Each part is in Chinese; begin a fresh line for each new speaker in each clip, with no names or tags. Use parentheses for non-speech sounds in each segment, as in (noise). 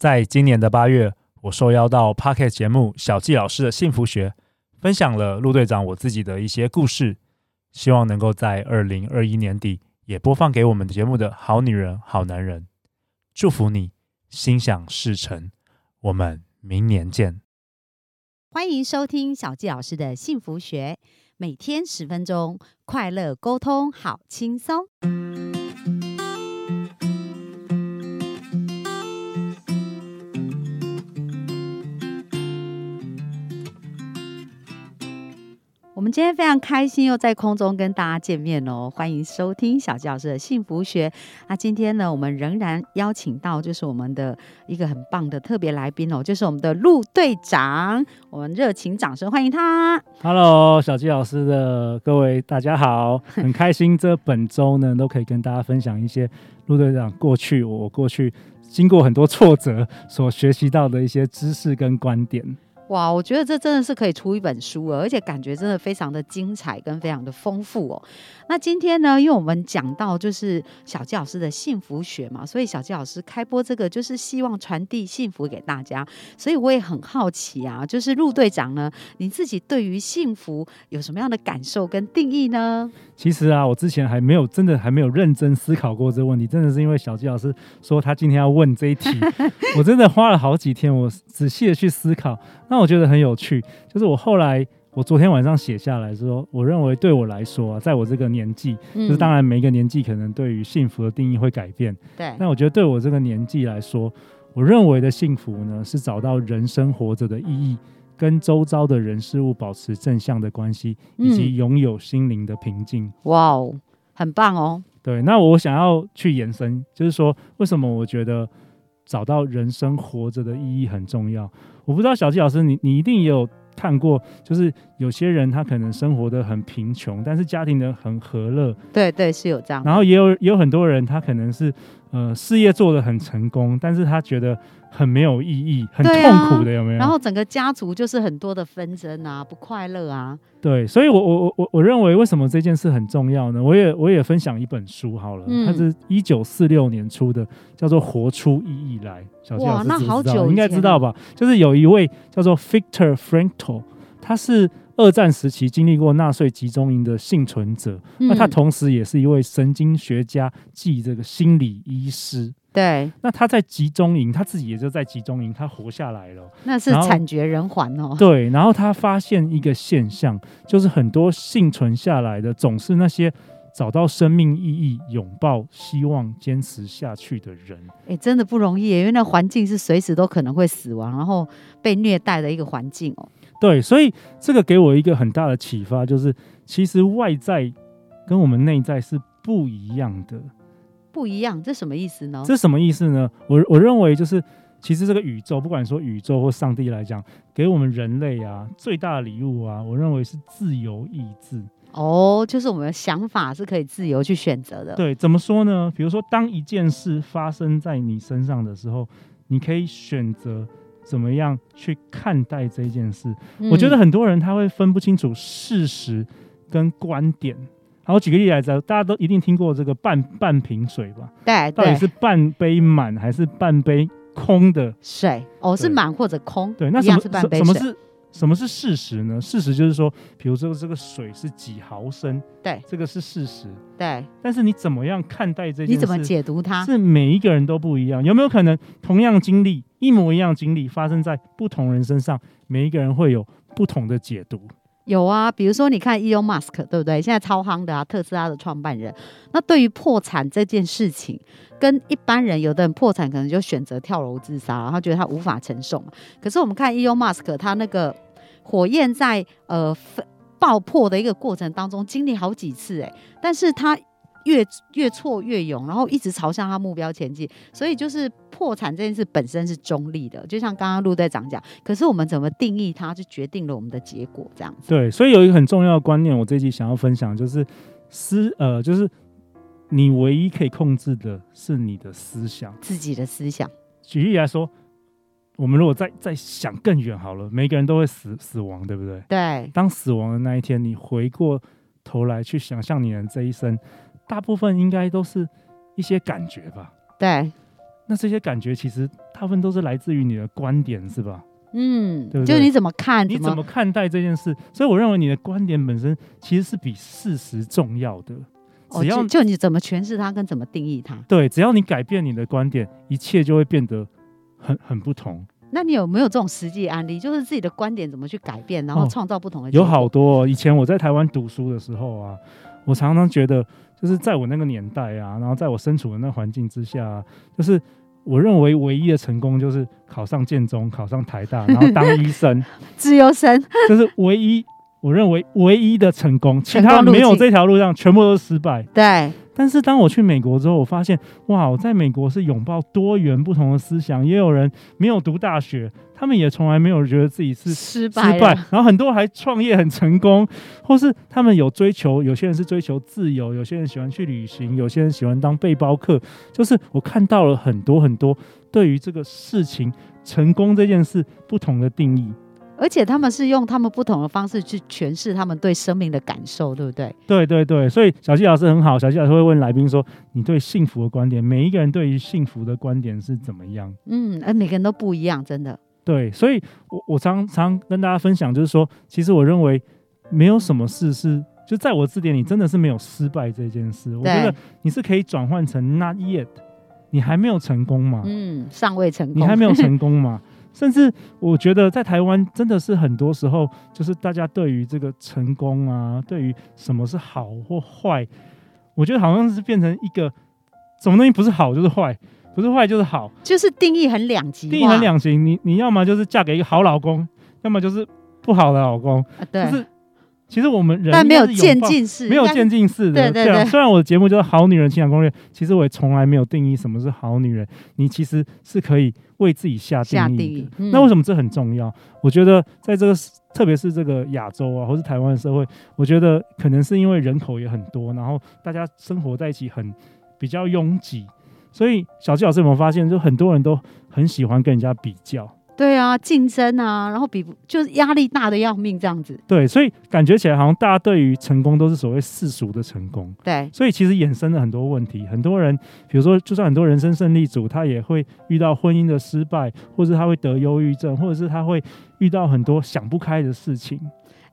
在今年的八月，我受邀到 Pocket 节目小纪老师的幸福学，分享了陆队长我自己的一些故事，希望能够在二零二一年底也播放给我们节目的好女人、好男人。祝福你心想事成，我们明年见。
欢迎收听小纪老师的幸福学，每天十分钟，快乐沟通，好轻松。我们今天非常开心，又在空中跟大家见面哦！欢迎收听小纪老师的幸福学。那今天呢，我们仍然邀请到就是我们的一个很棒的特别来宾哦，就是我们的陆队长。我们热情掌声欢迎他。
Hello，小纪老师的各位大家好，(laughs) 很开心这本周呢都可以跟大家分享一些陆队长过去我过去经过很多挫折所学习到的一些知识跟观点。
哇，我觉得这真的是可以出一本书了，而且感觉真的非常的精彩跟非常的丰富哦。那今天呢，因为我们讲到就是小纪老师的幸福学嘛，所以小纪老师开播这个就是希望传递幸福给大家。所以我也很好奇啊，就是陆队长呢，你自己对于幸福有什么样的感受跟定义呢？
其实啊，我之前还没有真的还没有认真思考过这个问题，真的是因为小纪老师说他今天要问这一题，(laughs) 我真的花了好几天，我仔细的去思考。那我觉得很有趣，就是我后来。我昨天晚上写下来说，我认为对我来说啊，在我这个年纪，嗯，就是当然每一个年纪可能对于幸福的定义会改变。
对。
那我觉得对我这个年纪来说，我认为的幸福呢，是找到人生活着的意义，跟周遭的人事物保持正向的关系，以及拥有心灵的平静。
哇哦，很棒哦。
对。那我想要去延伸，就是说，为什么我觉得找到人生活着的意义很重要？我不知道小纪老师，你你一定也有。看过，就是有些人他可能生活的很贫穷，但是家庭的很和乐。
对对，是有这样。
然后也有也有很多人，他可能是呃事业做得很成功，但是他觉得。很没有意义，很痛苦的，有没有？
然后整个家族就是很多的纷争啊，不快乐啊。
对，所以我我我我认为为什么这件事很重要呢？我也我也分享一本书好了，嗯、它是一九四六年出的，叫做《活出意义来》。小谢老师知道，那好久应该知道吧？就是有一位叫做 Victor Frankl，他是二战时期经历过纳粹集中营的幸存者，嗯、那他同时也是一位神经学家暨这个心理医师。
对，
那他在集中营，他自己也就在集中营，他活下来了，
那是惨绝人寰哦。
对，然后他发现一个现象，就是很多幸存下来的，总是那些找到生命意义、拥抱希望、坚持下去的人。
哎，真的不容易，因为那环境是随时都可能会死亡，然后被虐待的一个环境哦。
对，所以这个给我一个很大的启发，就是其实外在跟我们内在是不一样的。
不一样，这什么意思呢？
这什么意思呢？我我认为就是，其实这个宇宙，不管说宇宙或上帝来讲，给我们人类啊最大的礼物啊，我认为是自由意志。
哦，就是我们的想法是可以自由去选择的。
对，怎么说呢？比如说，当一件事发生在你身上的时候，你可以选择怎么样去看待这件事。嗯。我觉得很多人他会分不清楚事实跟观点。好，我举个例来讲，大家都一定听过这个半半瓶水吧？
对，
到底是半杯满还是半杯空的
水？哦，是满或者空？
对，那什么是半杯水？什么是什么是事实呢？事实就是说，比如说这个水是几毫升，
对，
这个是事实，
对。但
是你怎么样看待这件事？
你怎么解读它？
是每一个人都不一样。有没有可能同样经历，一模一样经历发生在不同人身上，每一个人会有不同的解读？
有啊，比如说你看 Elon Musk，对不对？现在超夯的啊，特斯拉的创办人。那对于破产这件事情，跟一般人，有的人破产可能就选择跳楼自杀，然后觉得他无法承受嘛。可是我们看 Elon Musk，他那个火焰在呃爆破的一个过程当中，经历好几次哎，但是他。越越挫越勇，然后一直朝向他目标前进。所以就是破产这件事本身是中立的，就像刚刚陆队长讲。可是我们怎么定义它，就决定了我们的结果。这样子。
对，所以有一个很重要的观念，我这一集想要分享，就是思呃，就是你唯一可以控制的是你的思想，
自己的思想。
举例来说，我们如果再再想更远好了，每个人都会死死亡，对不对？
对。当
死亡的那一天，你回过头来去想象你的这一生。大部分应该都是一些感觉吧。
对，
那这些感觉其实大部分都是来自于你的观点，是吧？
嗯，对，对，就是你怎么看，
你怎么看待这件事？所以我认为你的观点本身其实是比事实重要的。只要、
哦、就，就你怎么诠释它，跟怎么定义它。
对，只要你改变你的观点，一切就会变得很很不同。
那你有没有这种实际案例？就是自己的观点怎么去改变，然后创造不同的、哦？
有好多、哦。以前我在台湾读书的时候啊，我常常觉得，就是在我那个年代啊，然后在我身处的那环境之下、啊，就是。我认为唯一的成功就是考上建中，考上台大，然后当医生，(laughs)
自由生，
就是唯一。我认为唯一的成功，其他没有这条路上全部都是失败。
对。
但是当我去美国之后，我发现哇，我在美国是拥抱多元不同的思想，也有人没有读大学，他们也从来没有觉得自己是失败，失败。然后很多还创业很成功，或是他们有追求，有些人是追求自由，有些人喜欢去旅行，有些人喜欢当背包客。就是我看到了很多很多对于这个事情成功这件事不同的定义。
而且他们是用他们不同的方式去诠释他们对生命的感受，对不对？
对对对，所以小纪老师很好，小纪老师会问来宾说：“你对幸福的观点，每一个人对于幸福的观点是怎么样？”
嗯，而每个人都不一样，真的。
对，所以我我常常跟大家分享，就是说，其实我认为没有什么事是就在我字典里真的是没有失败这件事。我觉得你是可以转换成 “not yet”，你还没有成功嘛？
嗯，尚未成功，
你还没有成功嘛？甚至我觉得在台湾真的是很多时候，就是大家对于这个成功啊，对于什么是好或坏，我觉得好像是变成一个什么东西不是好就是坏，不是坏就是好，
就是定义很两极，
定义很两极。你你要么就是嫁给一个好老公，要么就是不好的老公，
啊、对。
就是其实我们人
但没有渐进式，
没有渐进式的。
对对对，对。
虽然我的节目叫《好女人情感攻略》，其实我也从来没有定义什么是好女人。你其实是可以为自己下定义的。那为什么这很重要？我觉得在这个，特别是这个亚洲啊，或是台湾的社会，我觉得可能是因为人口也很多，然后大家生活在一起很比较拥挤，所以小纪老师有没有发现，就很多人都很喜欢跟人家比较。
对啊，竞争啊，然后比就是压力大的要命这样子。
对，所以感觉起来好像大家对于成功都是所谓世俗的成功。
对，
所以其实衍生了很多问题。很多人，比如说，就算很多人生胜利组，他也会遇到婚姻的失败，或者他会得忧郁症，或者是他会遇到很多想不开的事情。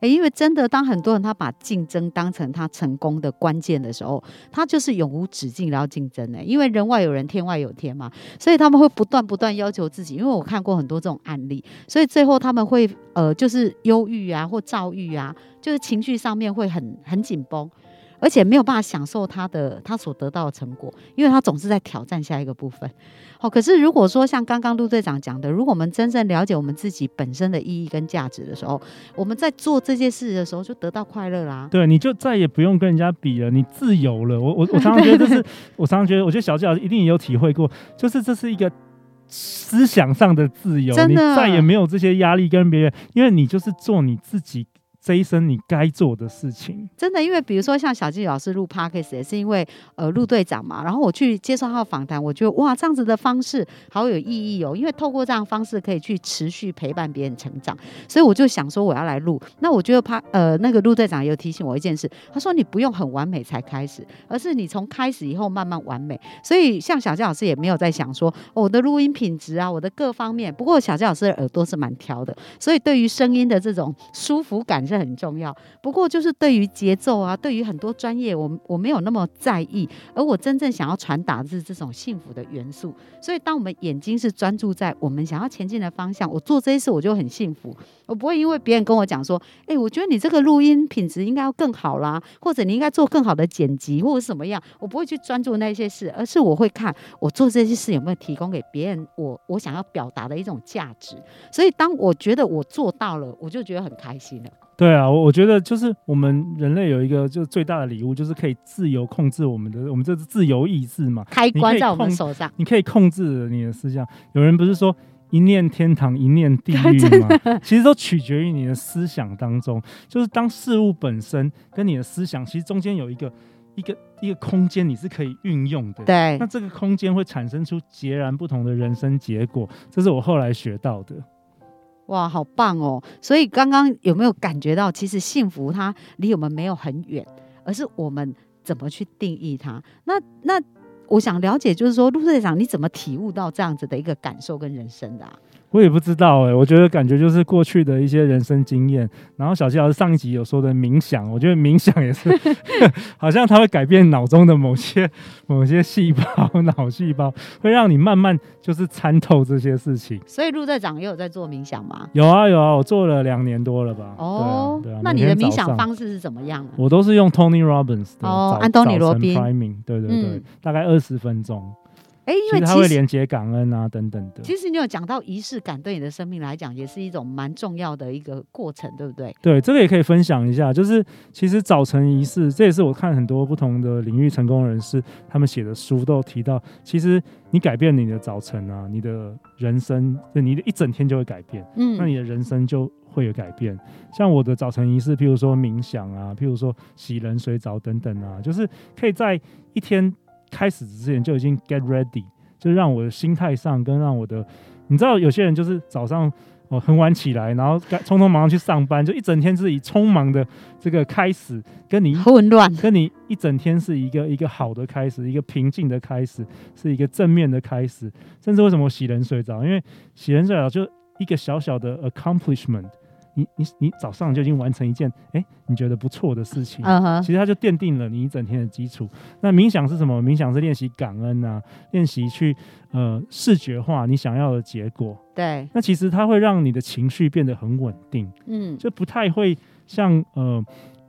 因为真的，当很多人他把竞争当成他成功的关键的时候，他就是永无止境然后竞争呢。因为人外有人，天外有天嘛，所以他们会不断不断要求自己。因为我看过很多这种案例，所以最后他们会呃，就是忧郁啊，或躁郁啊，就是情绪上面会很很紧绷。而且没有办法享受他的他所得到的成果，因为他总是在挑战下一个部分。好，可是如果说像刚刚陆队长讲的，如果我们真正了解我们自己本身的意义跟价值的时候，我们在做这件事的时候就得到快乐啦。
对，你就再也不用跟人家比了，你自由了。我我 (laughs) 我常常觉得这是，我常常觉得，我觉得小纪老师一定也有体会过，就是这是一个思想上的自由，你再也没有这些压力跟别人，因为你就是做你自己。这一生你该做的事情，
真的，因为比如说像小纪老师录 Podcast 也是因为呃陆队长嘛，然后我去接受他的访谈，我觉得哇这样子的方式好有意义哦，因为透过这样的方式可以去持续陪伴别人成长，所以我就想说我要来录。那我觉得他呃那个陆队长也有提醒我一件事，他说你不用很完美才开始，而是你从开始以后慢慢完美。所以像小纪老师也没有在想说、哦、我的录音品质啊，我的各方面。不过小纪老师的耳朵是蛮挑的，所以对于声音的这种舒服感很重要，不过就是对于节奏啊，对于很多专业，我我没有那么在意，而我真正想要传达的是这种幸福的元素。所以，当我们眼睛是专注在我们想要前进的方向，我做这些事我就很幸福。我不会因为别人跟我讲说，哎，我觉得你这个录音品质应该要更好啦，或者你应该做更好的剪辑，或者什么样，我不会去专注那些事，而是我会看我做这些事有没有提供给别人我我想要表达的一种价值。所以，当我觉得我做到了，我就觉得很开心了。
对啊，我我觉得就是我们人类有一个就是最大的礼物，就是可以自由控制我们的，我们这是自由意志嘛，
开关在我们手上，
你可以控制你的思想。有人不是说一念天堂，一念地狱吗？其实都取决于你的思想当中。就是当事物本身跟你的思想，其实中间有一个一个一个空间，你是可以运用的。
对，
那这个空间会产生出截然不同的人生结果。这是我后来学到的。
哇，好棒哦！所以刚刚有没有感觉到，其实幸福它离我们没有很远，而是我们怎么去定义它。那那我想了解，就是说陆队长你怎么体悟到这样子的一个感受跟人生的啊？
我也不知道哎、欸，我觉得感觉就是过去的一些人生经验。然后小七老师上一集有说的冥想，我觉得冥想也是，(laughs) 好像它会改变脑中的某些 (laughs) 某些细胞，脑细胞会让你慢慢就是参透这些事情。
所以陆队长也有在做冥想吗？
有啊有啊，我做了两年多了吧。
哦，对啊，对啊，那你的冥想方式是怎么样？
我都是用 Tony Robbins 的
哦，安东尼罗宾。
对对对，嗯、大概二十分钟。
哎，因为
它会连接感恩啊，等等的。
其实你有讲到仪式感，对你的生命来讲，也是一种蛮重要的一个过程，对不对？
对，这个也可以分享一下。就是其实早晨仪式，这也是我看很多不同的领域成功人士他们写的书都有提到。其实你改变你的早晨啊，你的人生，就你的一整天就会改变。嗯，那你的人生就会有改变。像我的早晨仪式，譬如说冥想啊，譬如说洗冷水澡等等啊，就是可以在一天。开始之前就已经 get ready，就让我的心态上跟让我的，你知道有些人就是早上哦很晚起来，然后匆匆忙忙去上班，就一整天是以匆忙的这个开始，跟你
混乱，
跟你一整天是一个一个好的开始，一个平静的开始，是一个正面的开始。甚至为什么洗冷水澡？因为洗冷水澡就一个小小的 accomplishment。你你你早上就已经完成一件哎、欸，你觉得不错的事情，uh huh. 其实它就奠定了你一整天的基础。那冥想是什么？冥想是练习感恩啊，练习去呃视觉化你想要的结果。
对，
那其实它会让你的情绪变得很稳定，嗯，就不太会像呃。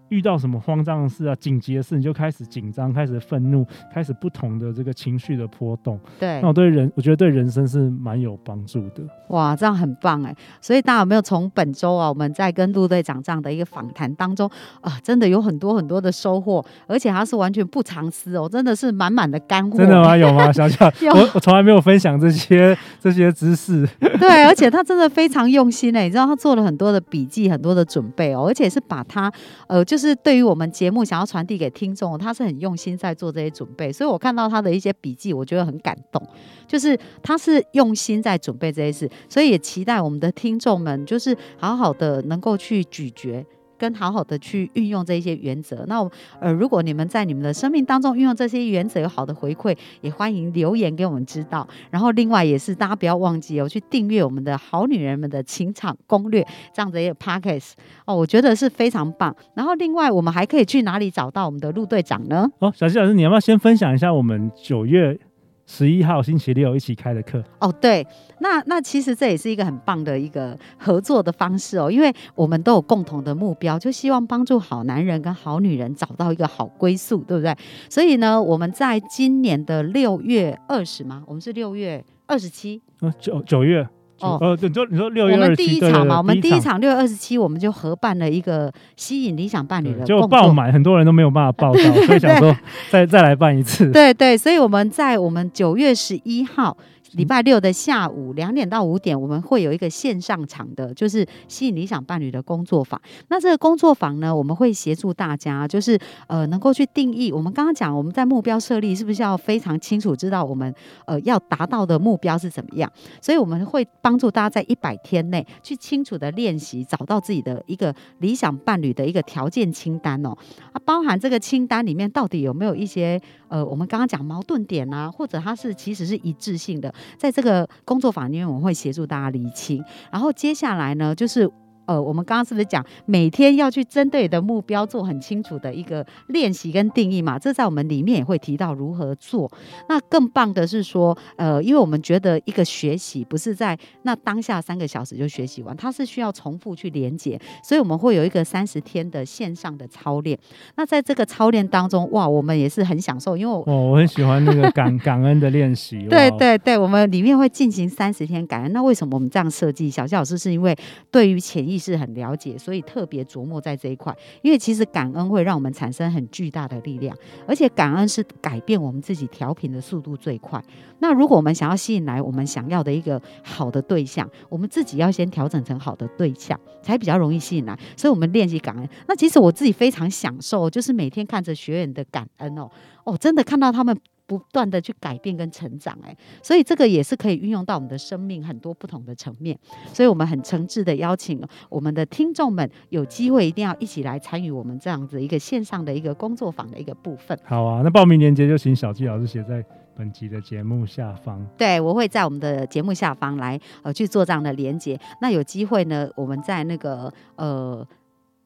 遇到什么慌张的事啊、紧急的事，你就开始紧张、开始愤怒、开始不同的这个情绪的波动。
对，
那我对人，我觉得对人生是蛮有帮助的。
哇，这样很棒哎！所以大家有没有从本周啊，我们在跟陆队长这样的一个访谈当中啊，真的有很多很多的收获，而且他是完全不藏私哦，真的是满满的干货。
真的吗？有吗？(laughs) 小小，我我从来没有分享这些这些知识。
对，而且他真的非常用心哎，你知道他做了很多的笔记、很多的准备哦，而且是把他呃就。就是对于我们节目想要传递给听众，他是很用心在做这些准备，所以我看到他的一些笔记，我觉得很感动。就是他是用心在准备这些事，所以也期待我们的听众们，就是好好的能够去咀嚼。跟好好的去运用这一些原则，那呃，如果你们在你们的生命当中运用这些原则有好的回馈，也欢迎留言给我们知道。然后另外也是大家不要忘记哦，去订阅我们的好女人们的情场攻略这样子一个 podcast 哦，我觉得是非常棒。然后另外我们还可以去哪里找到我们的陆队长呢？
哦，小七老师，你要不要先分享一下我们九月？十一号星期六一起开的课
哦，对，那那其实这也是一个很棒的一个合作的方式哦，因为我们都有共同的目标，就希望帮助好男人跟好女人找到一个好归宿，对不对？所以呢，我们在今年的六月二十吗？我们是六月二十七，
嗯，九九月。哦，呃，你说你说六月
二十七，我们第一场嘛，我们第一场六月二十七，我们就合办了一个吸引理想伴侣的，
就爆满，很多人都没有办法报到，(laughs) 所以想说再再来办一次。
对对，所以我们在我们九月十一号。礼拜六的下午两点到五点，我们会有一个线上场的，就是吸引理想伴侣的工作坊。那这个工作坊呢，我们会协助大家，就是呃，能够去定义。我们刚刚讲，我们在目标设立是不是要非常清楚，知道我们呃要达到的目标是怎么样？所以我们会帮助大家在一百天内去清楚的练习，找到自己的一个理想伴侣的一个条件清单哦。啊，包含这个清单里面到底有没有一些呃，我们刚刚讲矛盾点啊，或者它是其实是一致性的。在这个工作坊里面，我们会协助大家理清。然后接下来呢，就是。呃，我们刚刚是不是讲每天要去针对的目标做很清楚的一个练习跟定义嘛？这在我们里面也会提到如何做。那更棒的是说，呃，因为我们觉得一个学习不是在那当下三个小时就学习完，它是需要重复去连接，所以我们会有一个三十天的线上的操练。那在这个操练当中，哇，我们也是很享受，因为我
哦，我很喜欢那个感 (laughs) 感恩的练习。
对对对，我们里面会进行三十天感恩。那为什么我们这样设计？小谢老师是因为对于潜意识是很了解，所以特别琢磨在这一块。因为其实感恩会让我们产生很巨大的力量，而且感恩是改变我们自己调频的速度最快。那如果我们想要吸引来我们想要的一个好的对象，我们自己要先调整成好的对象，才比较容易吸引来。所以，我们练习感恩。那其实我自己非常享受，就是每天看着学员的感恩哦，哦，真的看到他们。不断的去改变跟成长，哎，所以这个也是可以运用到我们的生命很多不同的层面，所以我们很诚挚的邀请我们的听众们有机会一定要一起来参与我们这样子一个线上的一个工作坊的一个部分。
好啊，那报名链接就请小纪老师写在本集的节目下方。
对，我会在我们的节目下方来呃去做这样的连接。那有机会呢，我们在那个呃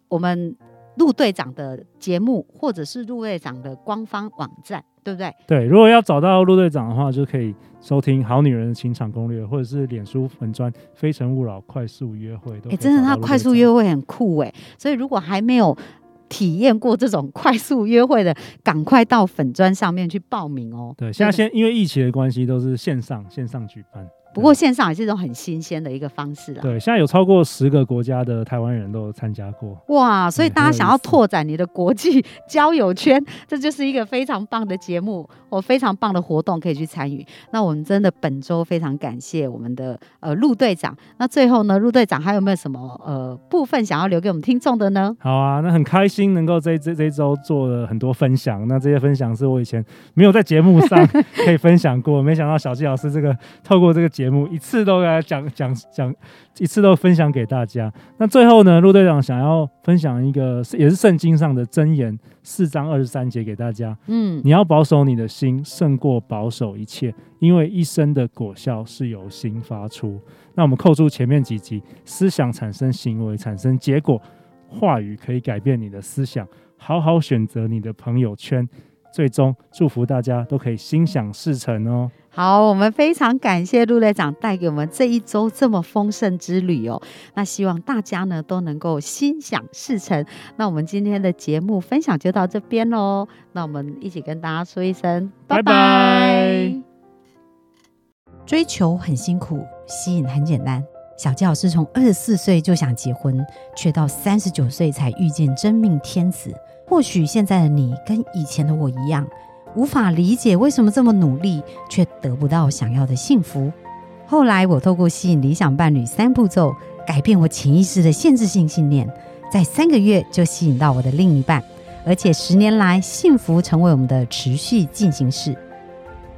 我们陆队长的节目，或者是陆队长的官方网站，对不对？
对，如果要找到陆队长的话，就可以收听《好女人的情场攻略》，或者是脸书粉砖《非诚勿扰》快速约会。哎、欸，
真的，他快速约会很酷哎，所以如果还没有。体验过这种快速约会的，赶快到粉砖上面去报名哦。
对，现在先因为疫情的关系，都是线上线上举办。
不过线上也是一种很新鲜的一个方式啊。
对，现在有超过十个国家的台湾人都有参加过。
哇，所以大家想要拓展你的国际 (laughs) 交友圈，这就是一个非常棒的节目，或非常棒的活动可以去参与。那我们真的本周非常感谢我们的呃陆队长。那最后呢，陆队长还有没有什么呃部分想要留给我们听众的呢？
好啊，那很开心能够这这这一周做了很多分享。那这些分享是我以前没有在节目上 (laughs) 可以分享过，没想到小纪老师这个透过这个节。节目一次都来讲讲讲，一次都分享给大家。那最后呢，陆队长想要分享一个，也是圣经上的箴言，四章二十三节给大家。嗯，你要保守你的心，胜过保守一切，因为一生的果效是由心发出。那我们扣住前面几集，思想产生行为，产生结果，话语可以改变你的思想。好好选择你的朋友圈。最终祝福大家都可以心想事成哦。
好，我们非常感谢陆队长带给我们这一周这么丰盛之旅哦。那希望大家呢都能够心想事成。那我们今天的节目分享就到这边喽。那我们一起跟大家说一声拜拜。追求很辛苦，吸引很简单。小纪老师从二十四岁就想结婚，却到三十九岁才遇见真命天子。或许现在的你跟以前的我一样，无法理解为什么这么努力却得不到想要的幸福。后来我透过吸引理想伴侣三步骤，改变我潜意识的限制性信念，在三个月就吸引到我的另一半，而且十年来幸福成为我们的持续进行式。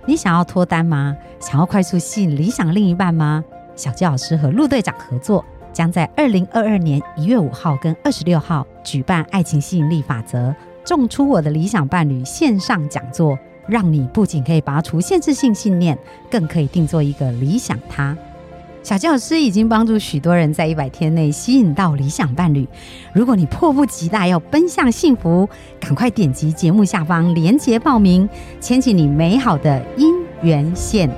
你想要脱单吗？想要快速吸引理想另一半吗？小纪老师和陆队长合作。将在二零二二年一月五号跟二十六号举办《爱情吸引力法则》种出我的理想伴侣线上讲座，让你不仅可以拔除限制性信念，更可以定做一个理想他。小教师已经帮助许多人在一百天内吸引到理想伴侣。如果你迫不及待要奔向幸福，赶快点击节目下方链接报名，牵起你美好的姻缘线。